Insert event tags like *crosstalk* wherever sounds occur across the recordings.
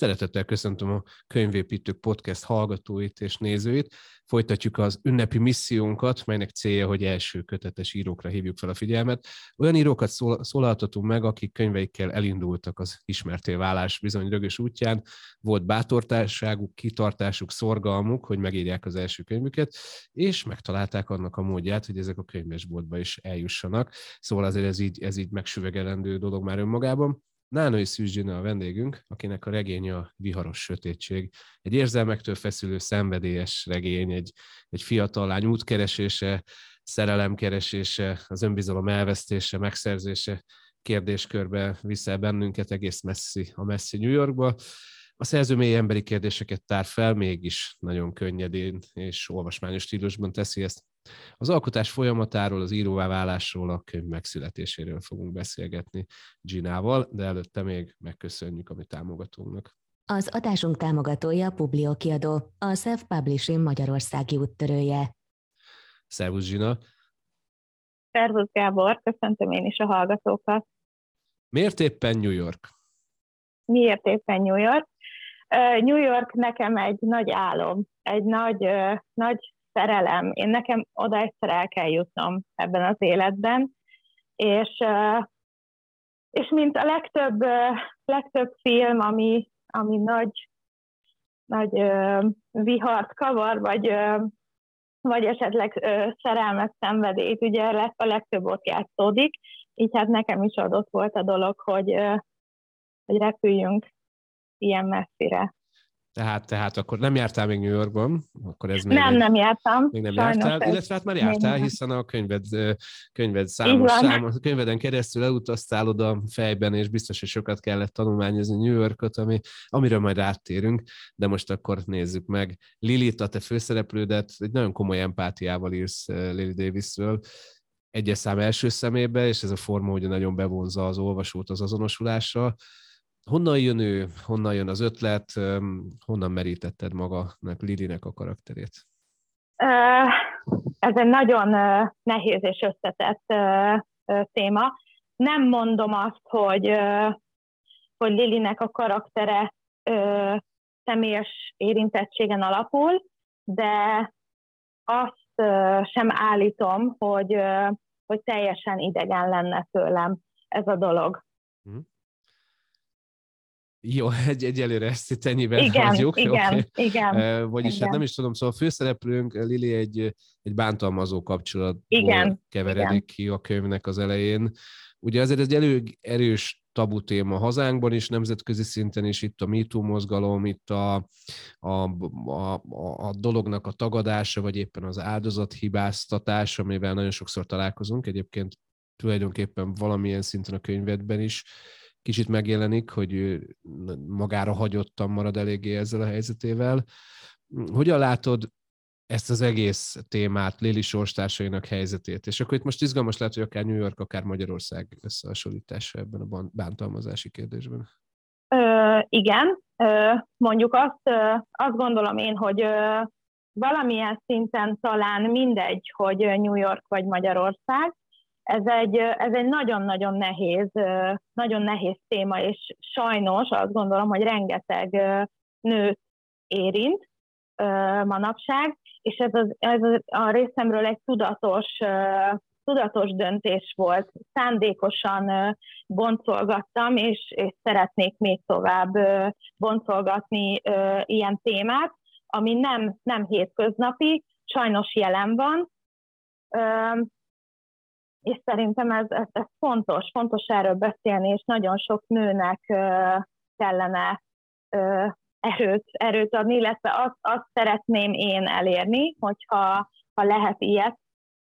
Szeretettel köszöntöm a Könyvépítők Podcast hallgatóit és nézőit. Folytatjuk az ünnepi missziónkat, melynek célja, hogy első kötetes írókra hívjuk fel a figyelmet. Olyan írókat szól, szólaltatunk meg, akik könyveikkel elindultak az ismerté válás bizony rögös útján. Volt bátortárságuk, kitartásuk, szorgalmuk, hogy megírják az első könyvüket, és megtalálták annak a módját, hogy ezek a könyvesboltba is eljussanak. Szóval azért ez így, ez így megsüvegelendő dolog már önmagában. Nánai Szűzsina a vendégünk, akinek a regénye a Viharos Sötétség. Egy érzelmektől feszülő, szenvedélyes regény, egy, egy fiatal lány útkeresése, szerelemkeresése, az önbizalom elvesztése, megszerzése kérdéskörbe viszel bennünket egész messzi, a messzi New Yorkba. A szerző mély emberi kérdéseket tár fel, mégis nagyon könnyedén és olvasmányos stílusban teszi ezt. Az alkotás folyamatáról, az íróvá válásról, a könyv megszületéséről fogunk beszélgetni Ginával, de előtte még megköszönjük a mi támogatónknak. Az adásunk támogatója a Publio kiadó, a Self-Publishing Magyarországi úttörője. Szervusz Gina! Szervusz Gábor, köszöntöm én is a hallgatókat. Miért éppen New York? Miért éppen New York? New York nekem egy nagy álom, egy nagy, nagy szerelem. Én nekem oda egyszer el kell jutnom ebben az életben, és, és mint a legtöbb, legtöbb film, ami, ami nagy, nagy vihart kavar, vagy, vagy esetleg szerelmet szenvedélyt, ugye a legtöbb ott játszódik, így hát nekem is adott volt a dolog, hogy, hogy repüljünk ilyen messzire. Tehát, tehát akkor nem jártál még New Yorkban, akkor ez még Nem, egy, nem jártam. Még nem jártál, illetve hát már jártál, hiszen a könyved, könyved számos, számos, könyveden keresztül elutaztál oda fejben, és biztos, hogy sokat kellett tanulmányozni New Yorkot, ami, amiről majd áttérünk, de most akkor nézzük meg. Lilit, a te főszereplődet, egy nagyon komoly empátiával írsz Lily Davisről, egyes szám első szemébe, és ez a forma ugye nagyon bevonza az olvasót az azonosulásra. Honnan jön ő, honnan jön az ötlet, honnan merítetted magának Lilinek a karakterét? Ez egy nagyon nehéz és összetett téma. Nem mondom azt, hogy, hogy Lilinek a karaktere személyes érintettségen alapul, de azt sem állítom, hogy, hogy teljesen idegen lenne tőlem ez a dolog. Jó, *laughs* egy, egyelőre ezt itt ennyiben igen, hagyjuk. Igen, okay. igen. Vagyis igen. hát nem is tudom, szóval a főszereplőnk, Lili egy, egy bántalmazó kapcsolatból igen, keveredik igen. ki a könyvnek az elején. Ugye azért egy elő, erős tabu téma hazánkban is, nemzetközi szinten is, itt a MeToo mozgalom, itt a, a, a, a dolognak a tagadása, vagy éppen az áldozat hibáztatása, amivel nagyon sokszor találkozunk, egyébként tulajdonképpen valamilyen szinten a könyvedben is kicsit megjelenik, hogy ő magára hagyottan marad eléggé ezzel a helyzetével. Hogyan látod ezt az egész témát, Lili sorstársainak helyzetét? És akkor itt most izgalmas lehet, hogy akár New York, akár Magyarország összehasonlítása ebben a bántalmazási kérdésben. Ö, igen, ö, mondjuk azt, ö, azt gondolom én, hogy ö, valamilyen szinten talán mindegy, hogy New York vagy Magyarország, ez egy, ez egy nagyon-nagyon nehéz, nagyon nehéz téma, és sajnos azt gondolom, hogy rengeteg nőt érint manapság, és ez, az, ez a részemről egy tudatos, tudatos döntés volt. Szándékosan boncolgattam, és, és szeretnék még tovább boncolgatni ilyen témát, ami nem, nem hétköznapi, sajnos jelen van, és szerintem ez, ez, ez fontos, fontos erről beszélni, és nagyon sok nőnek kellene erőt, erőt adni, illetve azt, azt szeretném én elérni, hogyha ha lehet ilyet,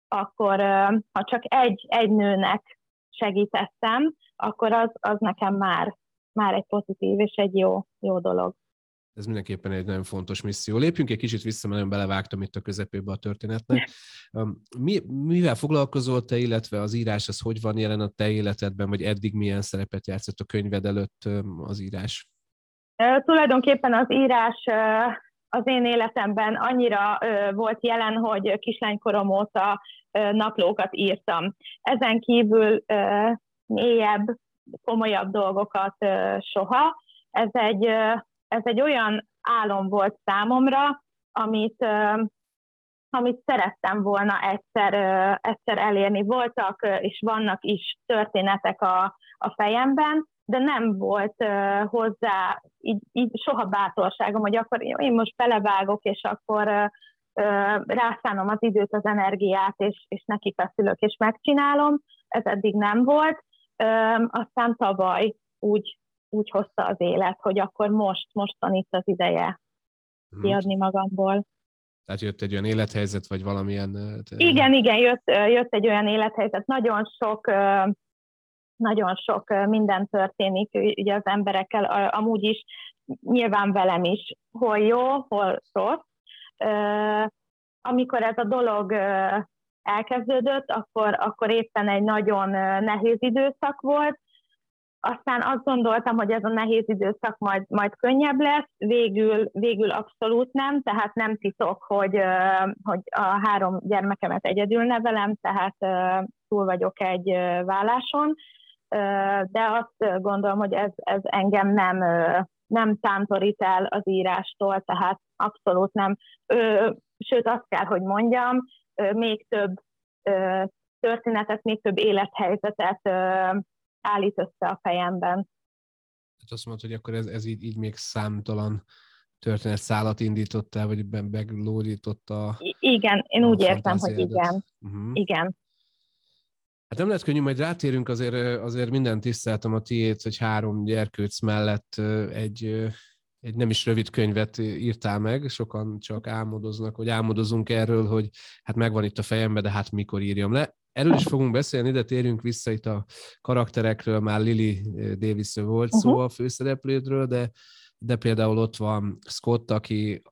akkor ha csak egy, egy nőnek segítettem, akkor az, az nekem már, már egy pozitív és egy jó, jó dolog ez mindenképpen egy nagyon fontos misszió. Lépjünk egy kicsit vissza, mert nagyon belevágtam itt a közepébe a történetnek. Mi, mivel foglalkozol te, illetve az írás, az hogy van jelen a te életedben, vagy eddig milyen szerepet játszott a könyved előtt az írás? Tulajdonképpen az írás az én életemben annyira volt jelen, hogy kislánykorom óta naplókat írtam. Ezen kívül mélyebb, komolyabb dolgokat soha. Ez egy ez egy olyan álom volt számomra, amit, amit szerettem volna egyszer, egyszer elérni. Voltak és vannak is történetek a, a fejemben, de nem volt hozzá így, így soha bátorságom, hogy akkor én most belevágok, és akkor rászánom az időt, az energiát, és, és neki feszülök, és megcsinálom. Ez eddig nem volt. Aztán tavaly úgy, úgy hozta az élet, hogy akkor most, most van itt az ideje hmm. kiadni magamból. Tehát jött egy olyan élethelyzet, vagy valamilyen... Igen, igen, jött, jött egy olyan élethelyzet. Nagyon sok nagyon sok minden történik ugye az emberekkel, amúgy is, nyilván velem is, hol jó, hol rossz. Amikor ez a dolog elkezdődött, akkor, akkor éppen egy nagyon nehéz időszak volt, aztán azt gondoltam, hogy ez a nehéz időszak majd, majd könnyebb lesz, végül, végül abszolút nem, tehát nem titok, hogy, hogy a három gyermekemet egyedül nevelem, tehát túl vagyok egy válláson, de azt gondolom, hogy ez, ez engem nem, nem tántorít el az írástól, tehát abszolút nem. Sőt, azt kell, hogy mondjam, még több történetet, még több élethelyzetet állít össze a fejemben. Hát azt mondod, hogy akkor ez, ez így, így még számtalan történetszálat indította, vagy meglódította. Igen, én úgy értem, hogy igen. Uh-huh. Igen. Hát nem lehet könnyű, majd rátérünk, azért, azért minden tiszteltem a tiét, hogy három gyerkőc mellett egy, egy nem is rövid könyvet írtál meg, sokan csak álmodoznak, vagy álmodozunk erről, hogy hát megvan itt a fejembe, de hát mikor írjam le. Erről is fogunk beszélni, de térjünk vissza itt a karakterekről, már Lily davis volt uh-huh. szó a főszereplődről, de, de például ott van Scott, aki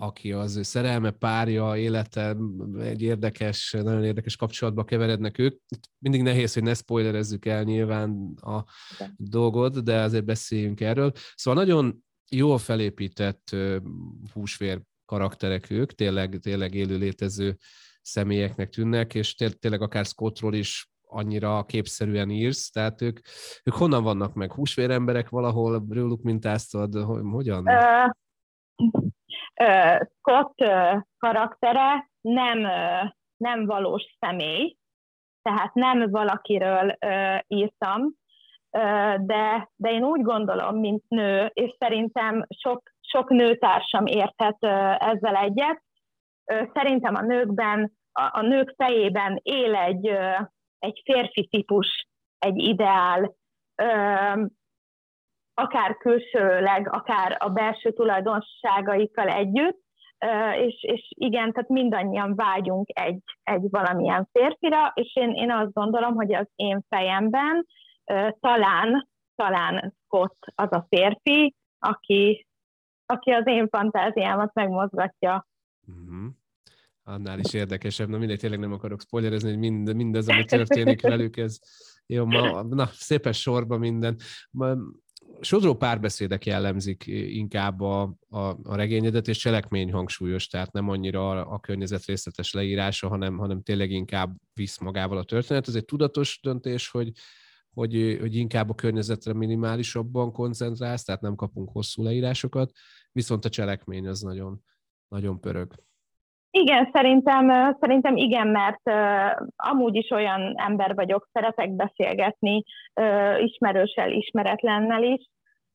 aki az ő szerelme, párja, élete, egy érdekes, nagyon érdekes kapcsolatba keverednek ők. Mindig nehéz, hogy ne spoilerezzük el nyilván a de. dolgot, de azért beszéljünk erről. Szóval nagyon jól felépített húsvér karakterek ők, tényleg, tényleg élő létező személyeknek tűnnek, és tényleg akár Scottról is annyira képszerűen írsz, tehát ők, ők honnan vannak meg? Húsvér emberek valahol, róluk mintáztad, hogyan? Uh, Scott karaktere nem, nem valós személy, tehát nem valakiről írtam, de, de én úgy gondolom, mint nő, és szerintem sok, sok nőtársam érthet ezzel egyet, szerintem a nőkben, a, a nők fejében él egy, egy férfi típus, egy ideál, akár külsőleg, akár a belső tulajdonságaikkal együtt, és, és igen, tehát mindannyian vágyunk egy, egy valamilyen férfira, és én, én azt gondolom, hogy az én fejemben talán, talán Scott az a férfi, aki, aki az én fantáziámat megmozgatja. Uh-huh. Annál is érdekesebb, na mindegy, tényleg nem akarok spoilerezni, hogy mind, mindez, ami történik velük, ez *laughs* jó, ma, na, szépen sorba minden sodró párbeszédek jellemzik inkább a, a, a regényedet, és cselekmény hangsúlyos, tehát nem annyira a, a környezet részletes leírása, hanem, hanem tényleg inkább visz magával a történet. Ez egy tudatos döntés, hogy, hogy, hogy inkább a környezetre minimálisabban koncentrálsz, tehát nem kapunk hosszú leírásokat, viszont a cselekmény az nagyon, nagyon pörög. Igen, szerintem, szerintem igen, mert uh, amúgy is olyan ember vagyok, szeretek beszélgetni uh, ismerőssel, ismeretlennel is,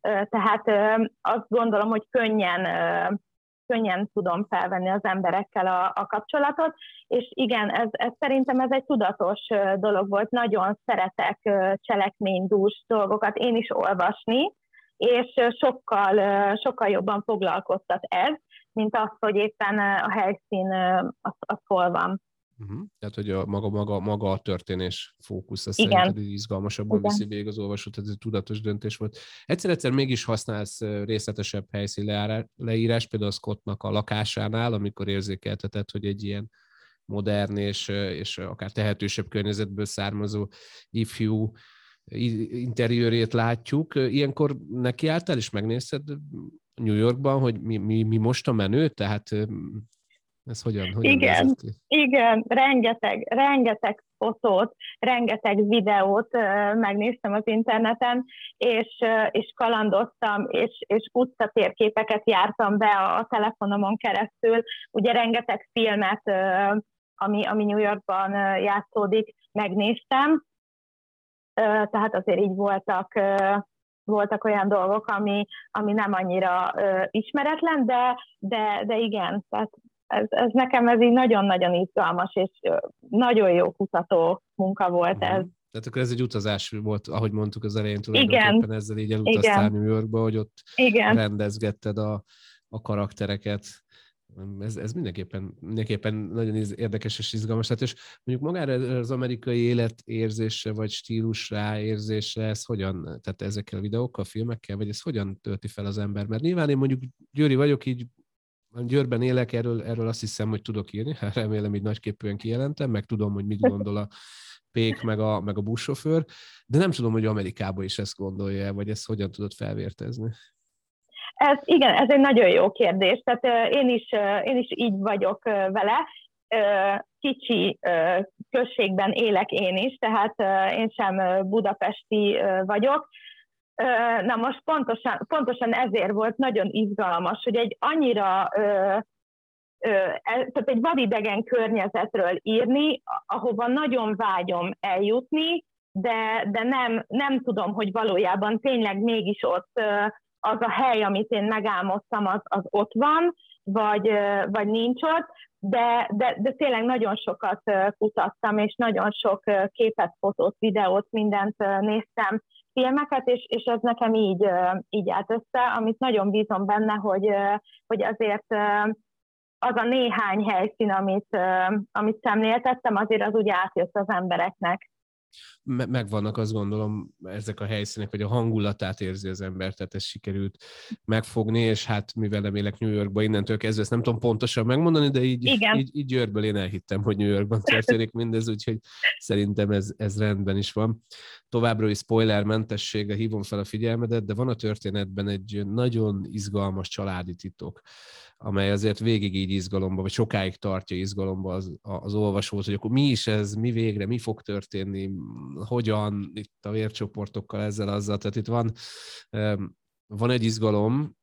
uh, tehát uh, azt gondolom, hogy könnyen, uh, könnyen tudom felvenni az emberekkel a, a kapcsolatot, és igen, ez, ez szerintem ez egy tudatos dolog volt, nagyon szeretek cselekménydús dolgokat én is olvasni, és sokkal, sokkal jobban foglalkoztat ez, mint az, hogy éppen a helyszín az, az hol van. Uh-huh. Tehát, hogy a maga, maga, maga a történés fókusz, az szerinted izgalmasabban Igen. viszi végig az olvasót, ez egy tudatos döntés volt. Egyszer-egyszer mégis használsz részletesebb helyszín leírás, például a Scottnak a lakásánál, amikor érzékeltetett, hogy egy ilyen modern és, és akár tehetősebb környezetből származó ifjú interiőrét látjuk. Ilyenkor nekiálltál és megnézted New Yorkban, hogy mi, mi, mi most a menő, tehát ez hogyan? hogyan igen, igen, rengeteg, rengeteg fotót, rengeteg videót megnéztem az interneten, és, és kalandoztam, és, és utcatérképeket jártam be a, a telefonomon keresztül. Ugye rengeteg filmet, ami, ami New Yorkban játszódik, megnéztem, tehát azért így voltak voltak olyan dolgok, ami, ami nem annyira ismeretlen, de, de, de igen, tehát ez, ez nekem ez így nagyon-nagyon izgalmas, és nagyon jó kutató munka volt uh-huh. ez. Tehát akkor ez egy utazás volt, ahogy mondtuk az elején tulajdonképpen Igen. ezzel így elutaztál New Yorkba, hogy ott Igen. rendezgetted a, a karaktereket ez, ez mindenképpen, mindenképpen nagyon érdekes és izgalmas. Tehát és mondjuk magára az amerikai élet érzése, vagy stílus ráérzése, ez hogyan, tehát ezekkel a videókkal, filmekkel, vagy ez hogyan tölti fel az ember? Mert nyilván én mondjuk Győri vagyok, így Győrben élek, erről, erről azt hiszem, hogy tudok írni, *laughs* remélem így nagyképűen kijelentem, meg tudom, hogy mit gondol a pék, meg a, meg a buszsofőr, de nem tudom, hogy Amerikában is ezt gondolja, vagy ezt hogyan tudod felvértezni. Ez, igen, ez egy nagyon jó kérdés. Tehát én is, én is így vagyok vele. Kicsi községben élek én is, tehát én sem budapesti vagyok. Na most pontosan, pontosan ezért volt nagyon izgalmas, hogy egy annyira tehát egy vadidegen környezetről írni, ahova nagyon vágyom eljutni, de, de nem, nem tudom, hogy valójában tényleg mégis ott az a hely, amit én megálmodtam, az, az ott van, vagy, vagy nincs ott, de, de, de tényleg nagyon sokat kutattam, és nagyon sok képet, fotót, videót, mindent néztem, filmeket, és, és ez nekem így, így állt össze, amit nagyon bízom benne, hogy, hogy azért az a néhány helyszín, amit, amit szemléltettem, azért az úgy átjött az embereknek megvannak azt gondolom ezek a helyszínek, vagy a hangulatát érzi az ember, tehát ezt sikerült megfogni, és hát mivel nem élek New Yorkba, innentől kezdve ezt nem tudom pontosan megmondani, de így, Igen. így, így Győrből én elhittem, hogy New Yorkban *laughs* történik mindez, úgyhogy szerintem ez, ez rendben is van. Továbbra is spoilermentességgel hívom fel a figyelmedet, de van a történetben egy nagyon izgalmas családi titok, amely azért végig így izgalomba, vagy sokáig tartja izgalomba az, az olvasót, hogy akkor mi is ez, mi végre, mi fog történni, hogyan, itt a vércsoportokkal, ezzel, azzal, tehát itt van, van egy izgalom,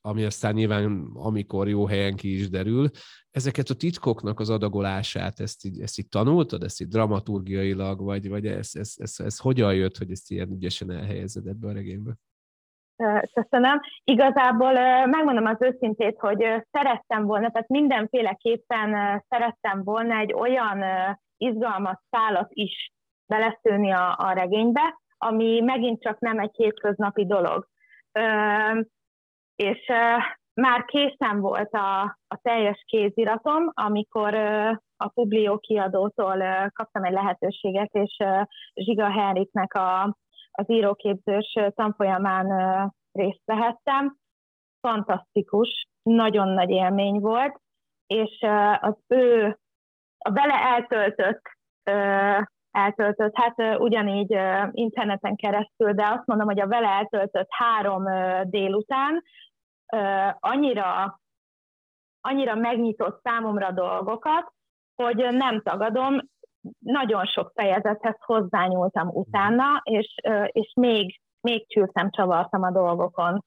ami aztán nyilván, amikor jó helyen ki is derül, ezeket a titkoknak az adagolását, ezt így, ezt így tanultad, ezt így dramaturgiailag, vagy, vagy ez, ez, ez, ez hogyan jött, hogy ezt ilyen ügyesen elhelyezed ebbe a regénybe? Köszönöm. Igazából megmondom az őszintét, hogy szerettem volna, tehát mindenféleképpen szerettem volna egy olyan izgalmas szálat is beleszőni a, a regénybe, ami megint csak nem egy hétköznapi dolog. És már készen volt a, a teljes kéziratom, amikor a Publio kiadótól kaptam egy lehetőséget, és Zsiga Henriknek a az íróképzős tanfolyamán részt vehettem. Fantasztikus, nagyon nagy élmény volt, és az ő a vele eltöltött, eltöltött, hát ugyanígy interneten keresztül, de azt mondom, hogy a vele eltöltött három délután annyira, annyira megnyitott számomra dolgokat, hogy nem tagadom, nagyon sok fejezethez hozzányúltam utána, és, és még, még csültem, csavartam a dolgokon.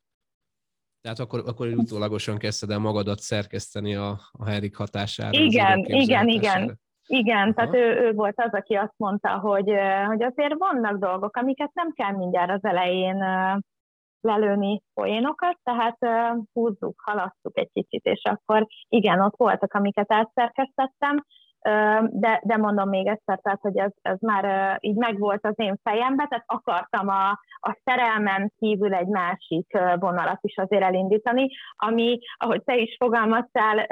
Tehát akkor, akkor utólagosan kezdted el magadat szerkeszteni a, a Henrik hatására. Igen, igen, igen. Igen, Aha. tehát ő, ő volt az, aki azt mondta, hogy, hogy azért vannak dolgok, amiket nem kell mindjárt az elején lelőni poénokat, tehát húzzuk, halasztuk egy kicsit, és akkor igen, ott voltak, amiket átszerkesztettem, de, de mondom még egyszer, tehát, hogy ez, ez már így megvolt az én fejembe, tehát akartam a, a szerelmen kívül egy másik vonalat is azért elindítani, ami, ahogy te is fogalmaztál,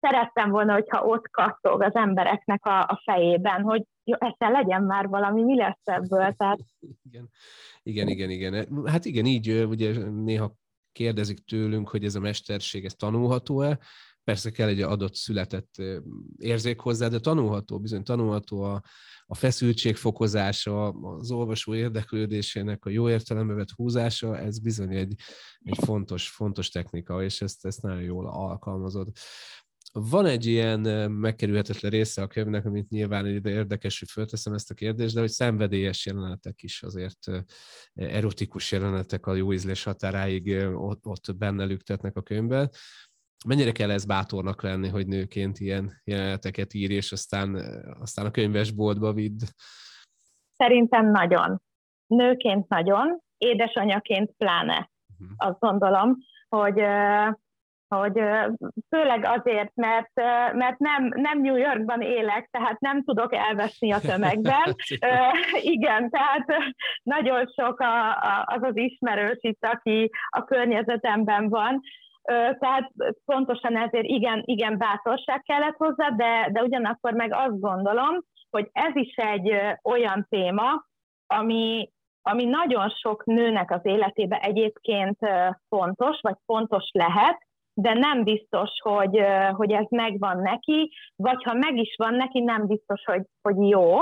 szerettem volna, hogyha ott kattog az embereknek a, a fejében, hogy jó, ezzel legyen már valami, mi lesz ebből, tehát... Igen, igen, igen, igen. Hát igen, így ugye néha kérdezik tőlünk, hogy ez a mesterség, ez tanulható-e, Persze kell egy adott született érzék hozzá, de tanulható, bizony tanulható a, a feszültség fokozása, az olvasó érdeklődésének a jó értelembe vett húzása, ez bizony egy, egy fontos, fontos technika, és ezt, ezt nagyon jól alkalmazod. Van egy ilyen megkerülhetetlen része a könyvnek, amit nyilván érdekes, hogy fölteszem ezt a kérdést, de hogy szenvedélyes jelenetek is azért erotikus jelenetek a jó ízlés határáig ott, ott benne lüktetnek a könyvben. Mennyire kell ez bátornak lenni, hogy nőként ilyen jeleneteket ír, és aztán, aztán a könyvesboltba vidd? Szerintem nagyon. Nőként nagyon, édesanyaként pláne. Uh-huh. Azt gondolom, hogy hogy főleg azért, mert, mert nem, nem New Yorkban élek, tehát nem tudok elveszni a tömegben. *laughs* Igen, tehát nagyon sok a, a, az az ismerős itt, aki a környezetemben van, tehát pontosan ezért igen, igen bátorság kellett hozzá, de, de ugyanakkor meg azt gondolom, hogy ez is egy olyan téma, ami, ami nagyon sok nőnek az életébe egyébként fontos, vagy fontos lehet, de nem biztos, hogy, hogy ez megvan neki, vagy ha meg is van neki, nem biztos, hogy, hogy jó.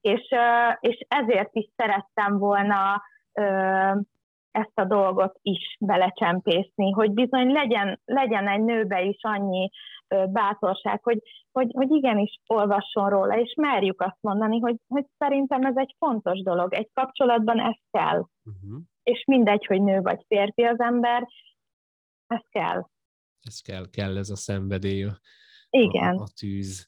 És, és ezért is szerettem volna ezt a dolgot is belecsempészni, hogy bizony legyen, legyen egy nőbe is annyi bátorság, hogy, hogy, hogy igenis olvasson róla, és merjük azt mondani, hogy, hogy szerintem ez egy fontos dolog. Egy kapcsolatban ez kell. Uh-huh. És mindegy, hogy nő vagy férfi az ember, ez kell ez kell, kell ez a szenvedély, a, Igen. A, a tűz.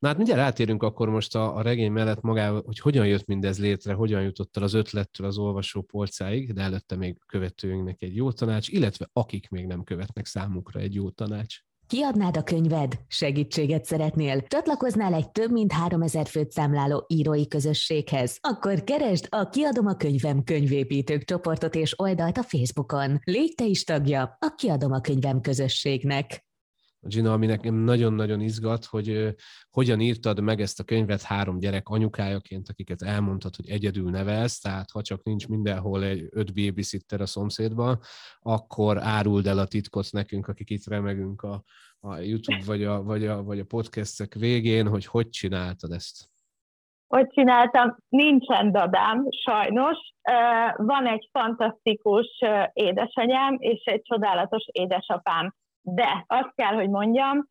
Na hát mindjárt rátérünk akkor most a, a regény mellett magába, hogy hogyan jött mindez létre, hogyan jutott el az ötlettől az olvasó polcáig, de előtte még követőinknek egy jó tanács, illetve akik még nem követnek számukra egy jó tanács. Kiadnád a könyved? Segítséget szeretnél? Csatlakoznál egy több mint 3000 főt számláló írói közösséghez? Akkor keresd a Kiadom a könyvem könyvépítők csoportot és oldalt a Facebookon. Légy te is tagja a Kiadom a könyvem közösségnek. Gina, ami nekem nagyon-nagyon izgat, hogy hogyan írtad meg ezt a könyvet három gyerek anyukájaként, akiket elmondtad, hogy egyedül nevelsz, tehát ha csak nincs mindenhol egy öt babysitter a szomszédban, akkor áruld el a titkot nekünk, akik itt remegünk a, a YouTube vagy a, vagy, a, vagy a podcastek végén, hogy hogy csináltad ezt? Hogy csináltam? Nincsen dadám, sajnos. Van egy fantasztikus édesanyám és egy csodálatos édesapám de azt kell, hogy mondjam,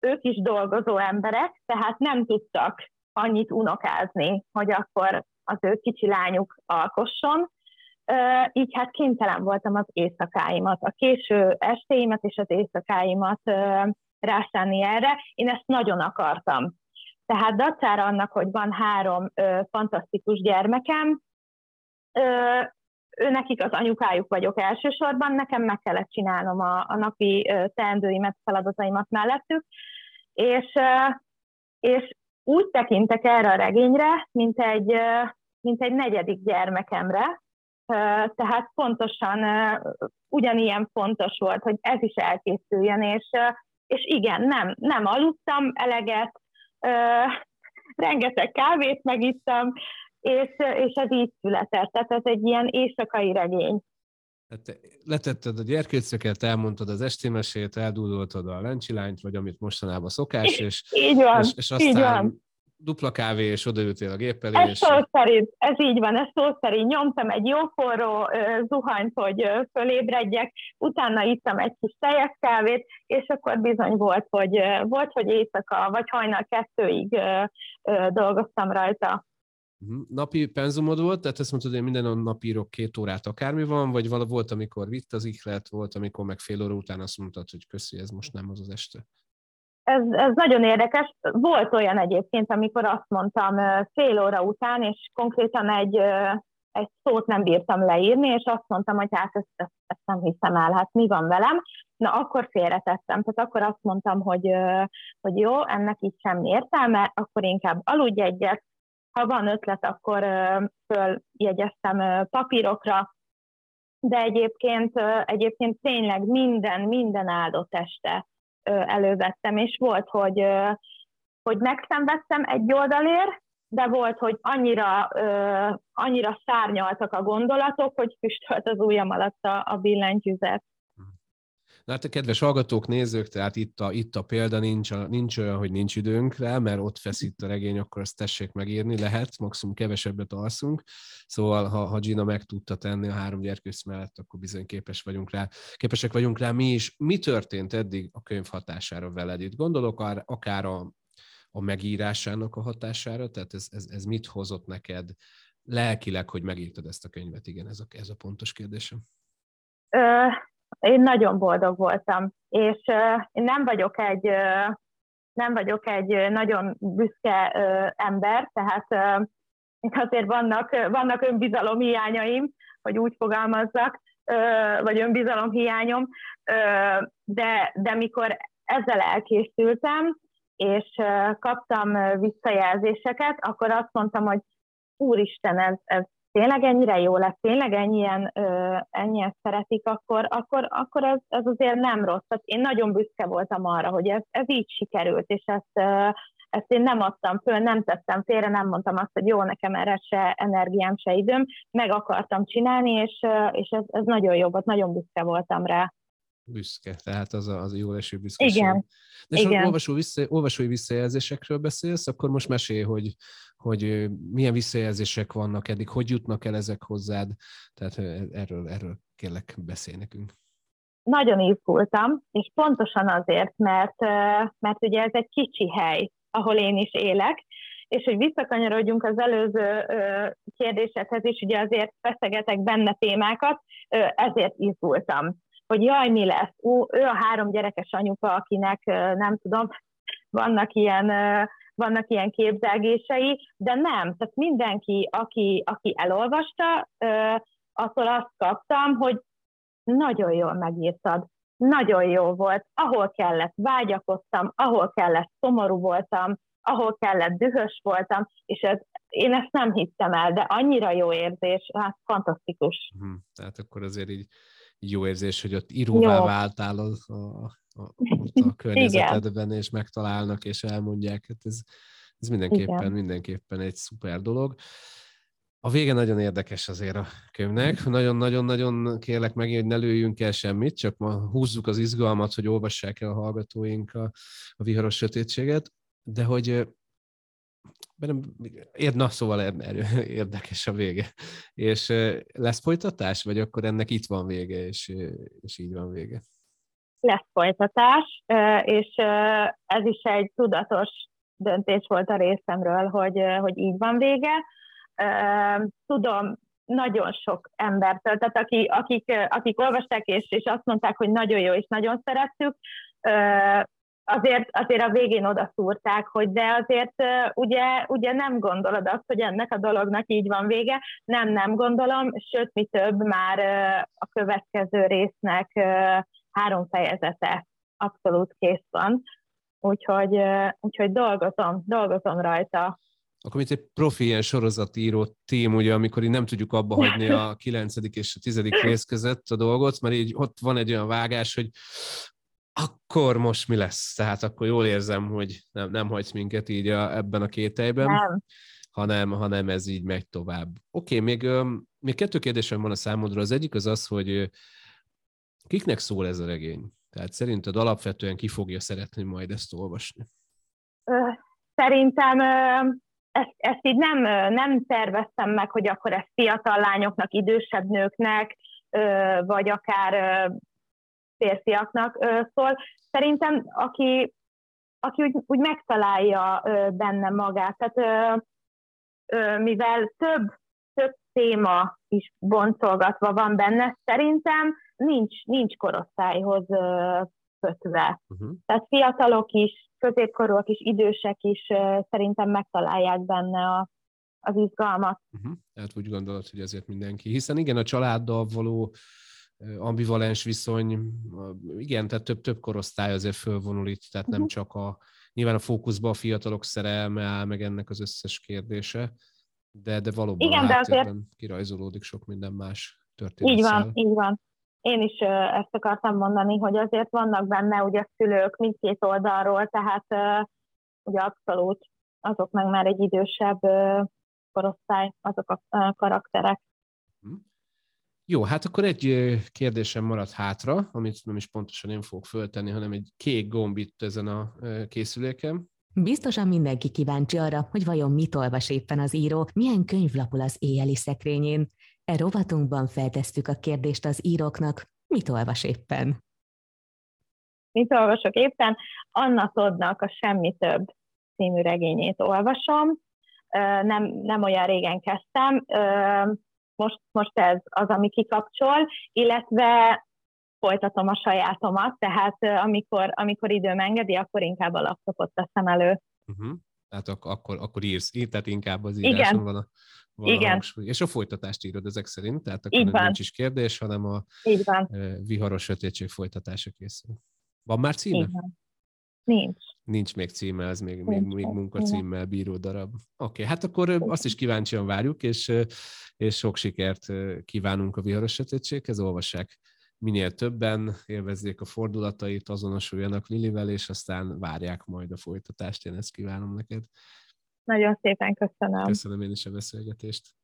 ők is dolgozó emberek, tehát nem tudtak annyit unokázni, hogy akkor az ő kicsi lányuk alkosson, így hát kénytelen voltam az éjszakáimat, a késő estéimet és az éjszakáimat rászánni erre. Én ezt nagyon akartam. Tehát dacára annak, hogy van három fantasztikus gyermekem, ő nekik az anyukájuk vagyok elsősorban, nekem meg kellett csinálnom a, a napi teendőimet, feladataimat mellettük, és, és úgy tekintek erre a regényre, mint egy, mint egy negyedik gyermekemre, tehát pontosan ugyanilyen fontos volt, hogy ez is elkészüljön, és, és igen, nem, nem aludtam eleget, rengeteg kávét megittam, és, és ez így született. Tehát ez egy ilyen éjszakai regény. Hát letetted a gyerkőcöket, elmondtad az estémesét, eldúdoltad a lencsilányt, vagy amit mostanában szokás, és, így van, és, és aztán így van. dupla kávé, és odaültél a gép elé. Ez és... szó szerint, ez így van, ez szó szerint. Nyomtam egy jó forró uh, zuhanyt, hogy fölébredjek, utána ittam egy kis teljes kávét, és akkor bizony volt, hogy, volt, hogy éjszaka, vagy hajnal kettőig dolgoztam rajta. Mhm. Napi penzumod volt, tehát ezt mondtad, hogy minden nap írok két órát akármi van, vagy vala volt, amikor vitt az ihlet, volt, amikor meg fél óra után azt mondtad, hogy köszi, ez most nem az az este? Ez, ez nagyon érdekes. Volt olyan egyébként, amikor azt mondtam fél óra után, és konkrétan egy, egy szót nem bírtam leírni, és azt mondtam, hogy hát ezt, ezt, ezt nem hiszem el, hát mi van velem. Na, akkor félretettem. Tehát akkor azt mondtam, hogy, hogy jó, ennek így semmi értelme, akkor inkább aludj egyet, ha van ötlet, akkor följegyeztem papírokra, de egyébként, egyébként tényleg minden, minden áldott este elővettem, és volt, hogy, hogy megszenvedtem egy oldalért, de volt, hogy annyira, annyira szárnyaltak a gondolatok, hogy füstölt az ujjam alatt a, a billentyűzet. Na hát a kedves hallgatók, nézők, tehát itt a, itt a példa, nincs, a, nincs olyan, hogy nincs időnk rá, mert ott feszít a regény, akkor azt tessék megírni, lehet, maximum kevesebbet alszunk. Szóval, ha, ha Gina meg tudta tenni a három gyerkősz mellett, akkor bizony képes vagyunk rá, képesek vagyunk rá mi is. Mi történt eddig a könyv hatására veled? Itt gondolok akár a, a megírásának a hatására, tehát ez, ez, ez mit hozott neked lelkileg, hogy megírtad ezt a könyvet? Igen, ez a, ez a pontos kérdésem. Ö, én nagyon boldog voltam, és én nem vagyok egy nem vagyok egy nagyon büszke ember, tehát azért vannak, vannak önbizalom hiányaim, hogy úgy fogalmazzak, vagy önbizalom hiányom, de, de mikor ezzel elkészültem, és kaptam visszajelzéseket, akkor azt mondtam, hogy úristen, ez, ez tényleg ennyire jó lesz, tényleg ennyien, ennyien szeretik, akkor, akkor, akkor ez, ez azért nem rossz. Tehát én nagyon büszke voltam arra, hogy ez, ez így sikerült, és ezt, ezt én nem adtam föl, nem tettem félre, nem mondtam azt, hogy jó, nekem erre se energiám, se időm, meg akartam csinálni, és, és ez, ez nagyon jó volt, nagyon büszke voltam rá büszke, tehát az a, az a jó eső büszkeség. Igen. De és ha olvasó vissza, olvasói visszajelzésekről beszélsz, akkor most mesélj, hogy, hogy milyen visszajelzések vannak eddig, hogy jutnak el ezek hozzád, tehát erről, erről kérlek beszélj nekünk. Nagyon izgultam, és pontosan azért, mert, mert ugye ez egy kicsi hely, ahol én is élek, és hogy visszakanyarodjunk az előző kérdésedhez is, ugye azért feszegetek benne témákat, ezért izgultam hogy jaj, mi lesz. Ú, ő a három gyerekes anyuka, akinek nem tudom, vannak ilyen, vannak ilyen képzelgései, de nem. Tehát mindenki, aki, aki elolvasta, attól azt kaptam, hogy nagyon jól megírtad, nagyon jó volt, ahol kellett vágyakoztam, ahol kellett szomorú voltam, ahol kellett dühös voltam, és ez, én ezt nem hittem el, de annyira jó érzés, hát fantasztikus. Hmm, tehát akkor azért így jó érzés, hogy ott íróvá jó. váltál a, a, a, *laughs* a környezetedben, és megtalálnak, és elmondják. Hát ez, ez mindenképpen, Igen. mindenképpen egy szuper dolog. A vége nagyon érdekes azért a könyvnek. Nagyon-nagyon-nagyon kérlek meg, hogy ne lőjünk el semmit, csak ma húzzuk az izgalmat, hogy olvassák el a hallgatóink a, a viharos sötétséget, de hogy ér, na, szóval érdekes a vége. És lesz folytatás, vagy akkor ennek itt van vége, és, és így van vége? Lesz folytatás, és ez is egy tudatos döntés volt a részemről, hogy, hogy így van vége. Tudom, nagyon sok embertől, tehát aki, akik, akik olvasták és, és azt mondták, hogy nagyon jó és nagyon szerettük, azért, azért a végén oda szúrták, hogy de azért ugye, ugye nem gondolod azt, hogy ennek a dolognak így van vége. Nem, nem gondolom, sőt, mi több, már a következő résznek három fejezete abszolút kész van. Úgyhogy, úgyhogy dolgozom, dolgozom rajta. Akkor mint egy profi ilyen sorozatíró tím, ugye, amikor így nem tudjuk abba hagyni a kilencedik és a tizedik *laughs* rész között a dolgot, mert így ott van egy olyan vágás, hogy akkor most mi lesz? Tehát akkor jól érzem, hogy nem, nem hagysz minket így a, ebben a kételyben, nem. Hanem, hanem ez így megy tovább. Oké, okay, még, még kettő kérdésem van a számodra. Az egyik az az, hogy kiknek szól ez a regény? Tehát szerinted alapvetően ki fogja szeretni majd ezt olvasni? Szerintem ezt, ezt így nem, nem terveztem meg, hogy akkor ez fiatal lányoknak, idősebb nőknek, vagy akár férfiaknak szól. Szerintem, aki, aki úgy, úgy megtalálja benne magát, tehát mivel több, több téma is boncolgatva van benne, szerintem nincs, nincs korosztályhoz kötve. Uh-huh. Tehát fiatalok is, középkorúak is, idősek is szerintem megtalálják benne a, az izgalmat. Uh-huh. Tehát úgy gondolod, hogy ezért mindenki. Hiszen igen, a családdal való ambivalens viszony, igen, tehát több-több korosztály azért fölvonul itt, tehát nem mhm. csak a, nyilván a fókuszban a fiatalok szerelme áll meg ennek az összes kérdése, de, de valóban igen, de azért... kirajzolódik sok minden más történet. Így van, így van. Én is ezt akartam mondani, hogy azért vannak benne ugye szülők mindkét oldalról, tehát ugye abszolút azok meg már egy idősebb korosztály, azok a karakterek. Jó, hát akkor egy kérdésem maradt hátra, amit nem is pontosan én fogok föltenni, hanem egy kék gomb itt ezen a készüléken. Biztosan mindenki kíváncsi arra, hogy vajon mit olvas éppen az író, milyen könyv lapul az éjjeli szekrényén. E rovatunkban feltesszük a kérdést az íróknak, mit olvas éppen? Mit olvasok éppen? Anna Todnak a Semmi Több című regényét olvasom. Nem, nem olyan régen kezdtem, most, most ez az, ami kikapcsol, illetve folytatom a sajátomat, tehát amikor, amikor időm engedi, akkor inkább a laptopot teszem elő. Uh-huh. Tehát ak- akkor, akkor írsz, ír, tehát inkább az íráson Igen. van a, van Igen. a hangsúly. És a folytatást írod ezek szerint, tehát akkor nem nincs is kérdés, hanem a Így van. viharos sötétség folytatása készül. Van már címe? Így van. Nincs. Nincs még címe, ez még, még, még munkacímmel bíró darab. Oké, okay, hát akkor azt is kíváncsian várjuk, és, és sok sikert kívánunk a viharos sötétséghez, olvassák minél többen, élvezzék a fordulatait, azonosuljanak Lilivel, és aztán várják majd a folytatást. Én ezt kívánom neked. Nagyon szépen köszönöm. Köszönöm én is a beszélgetést.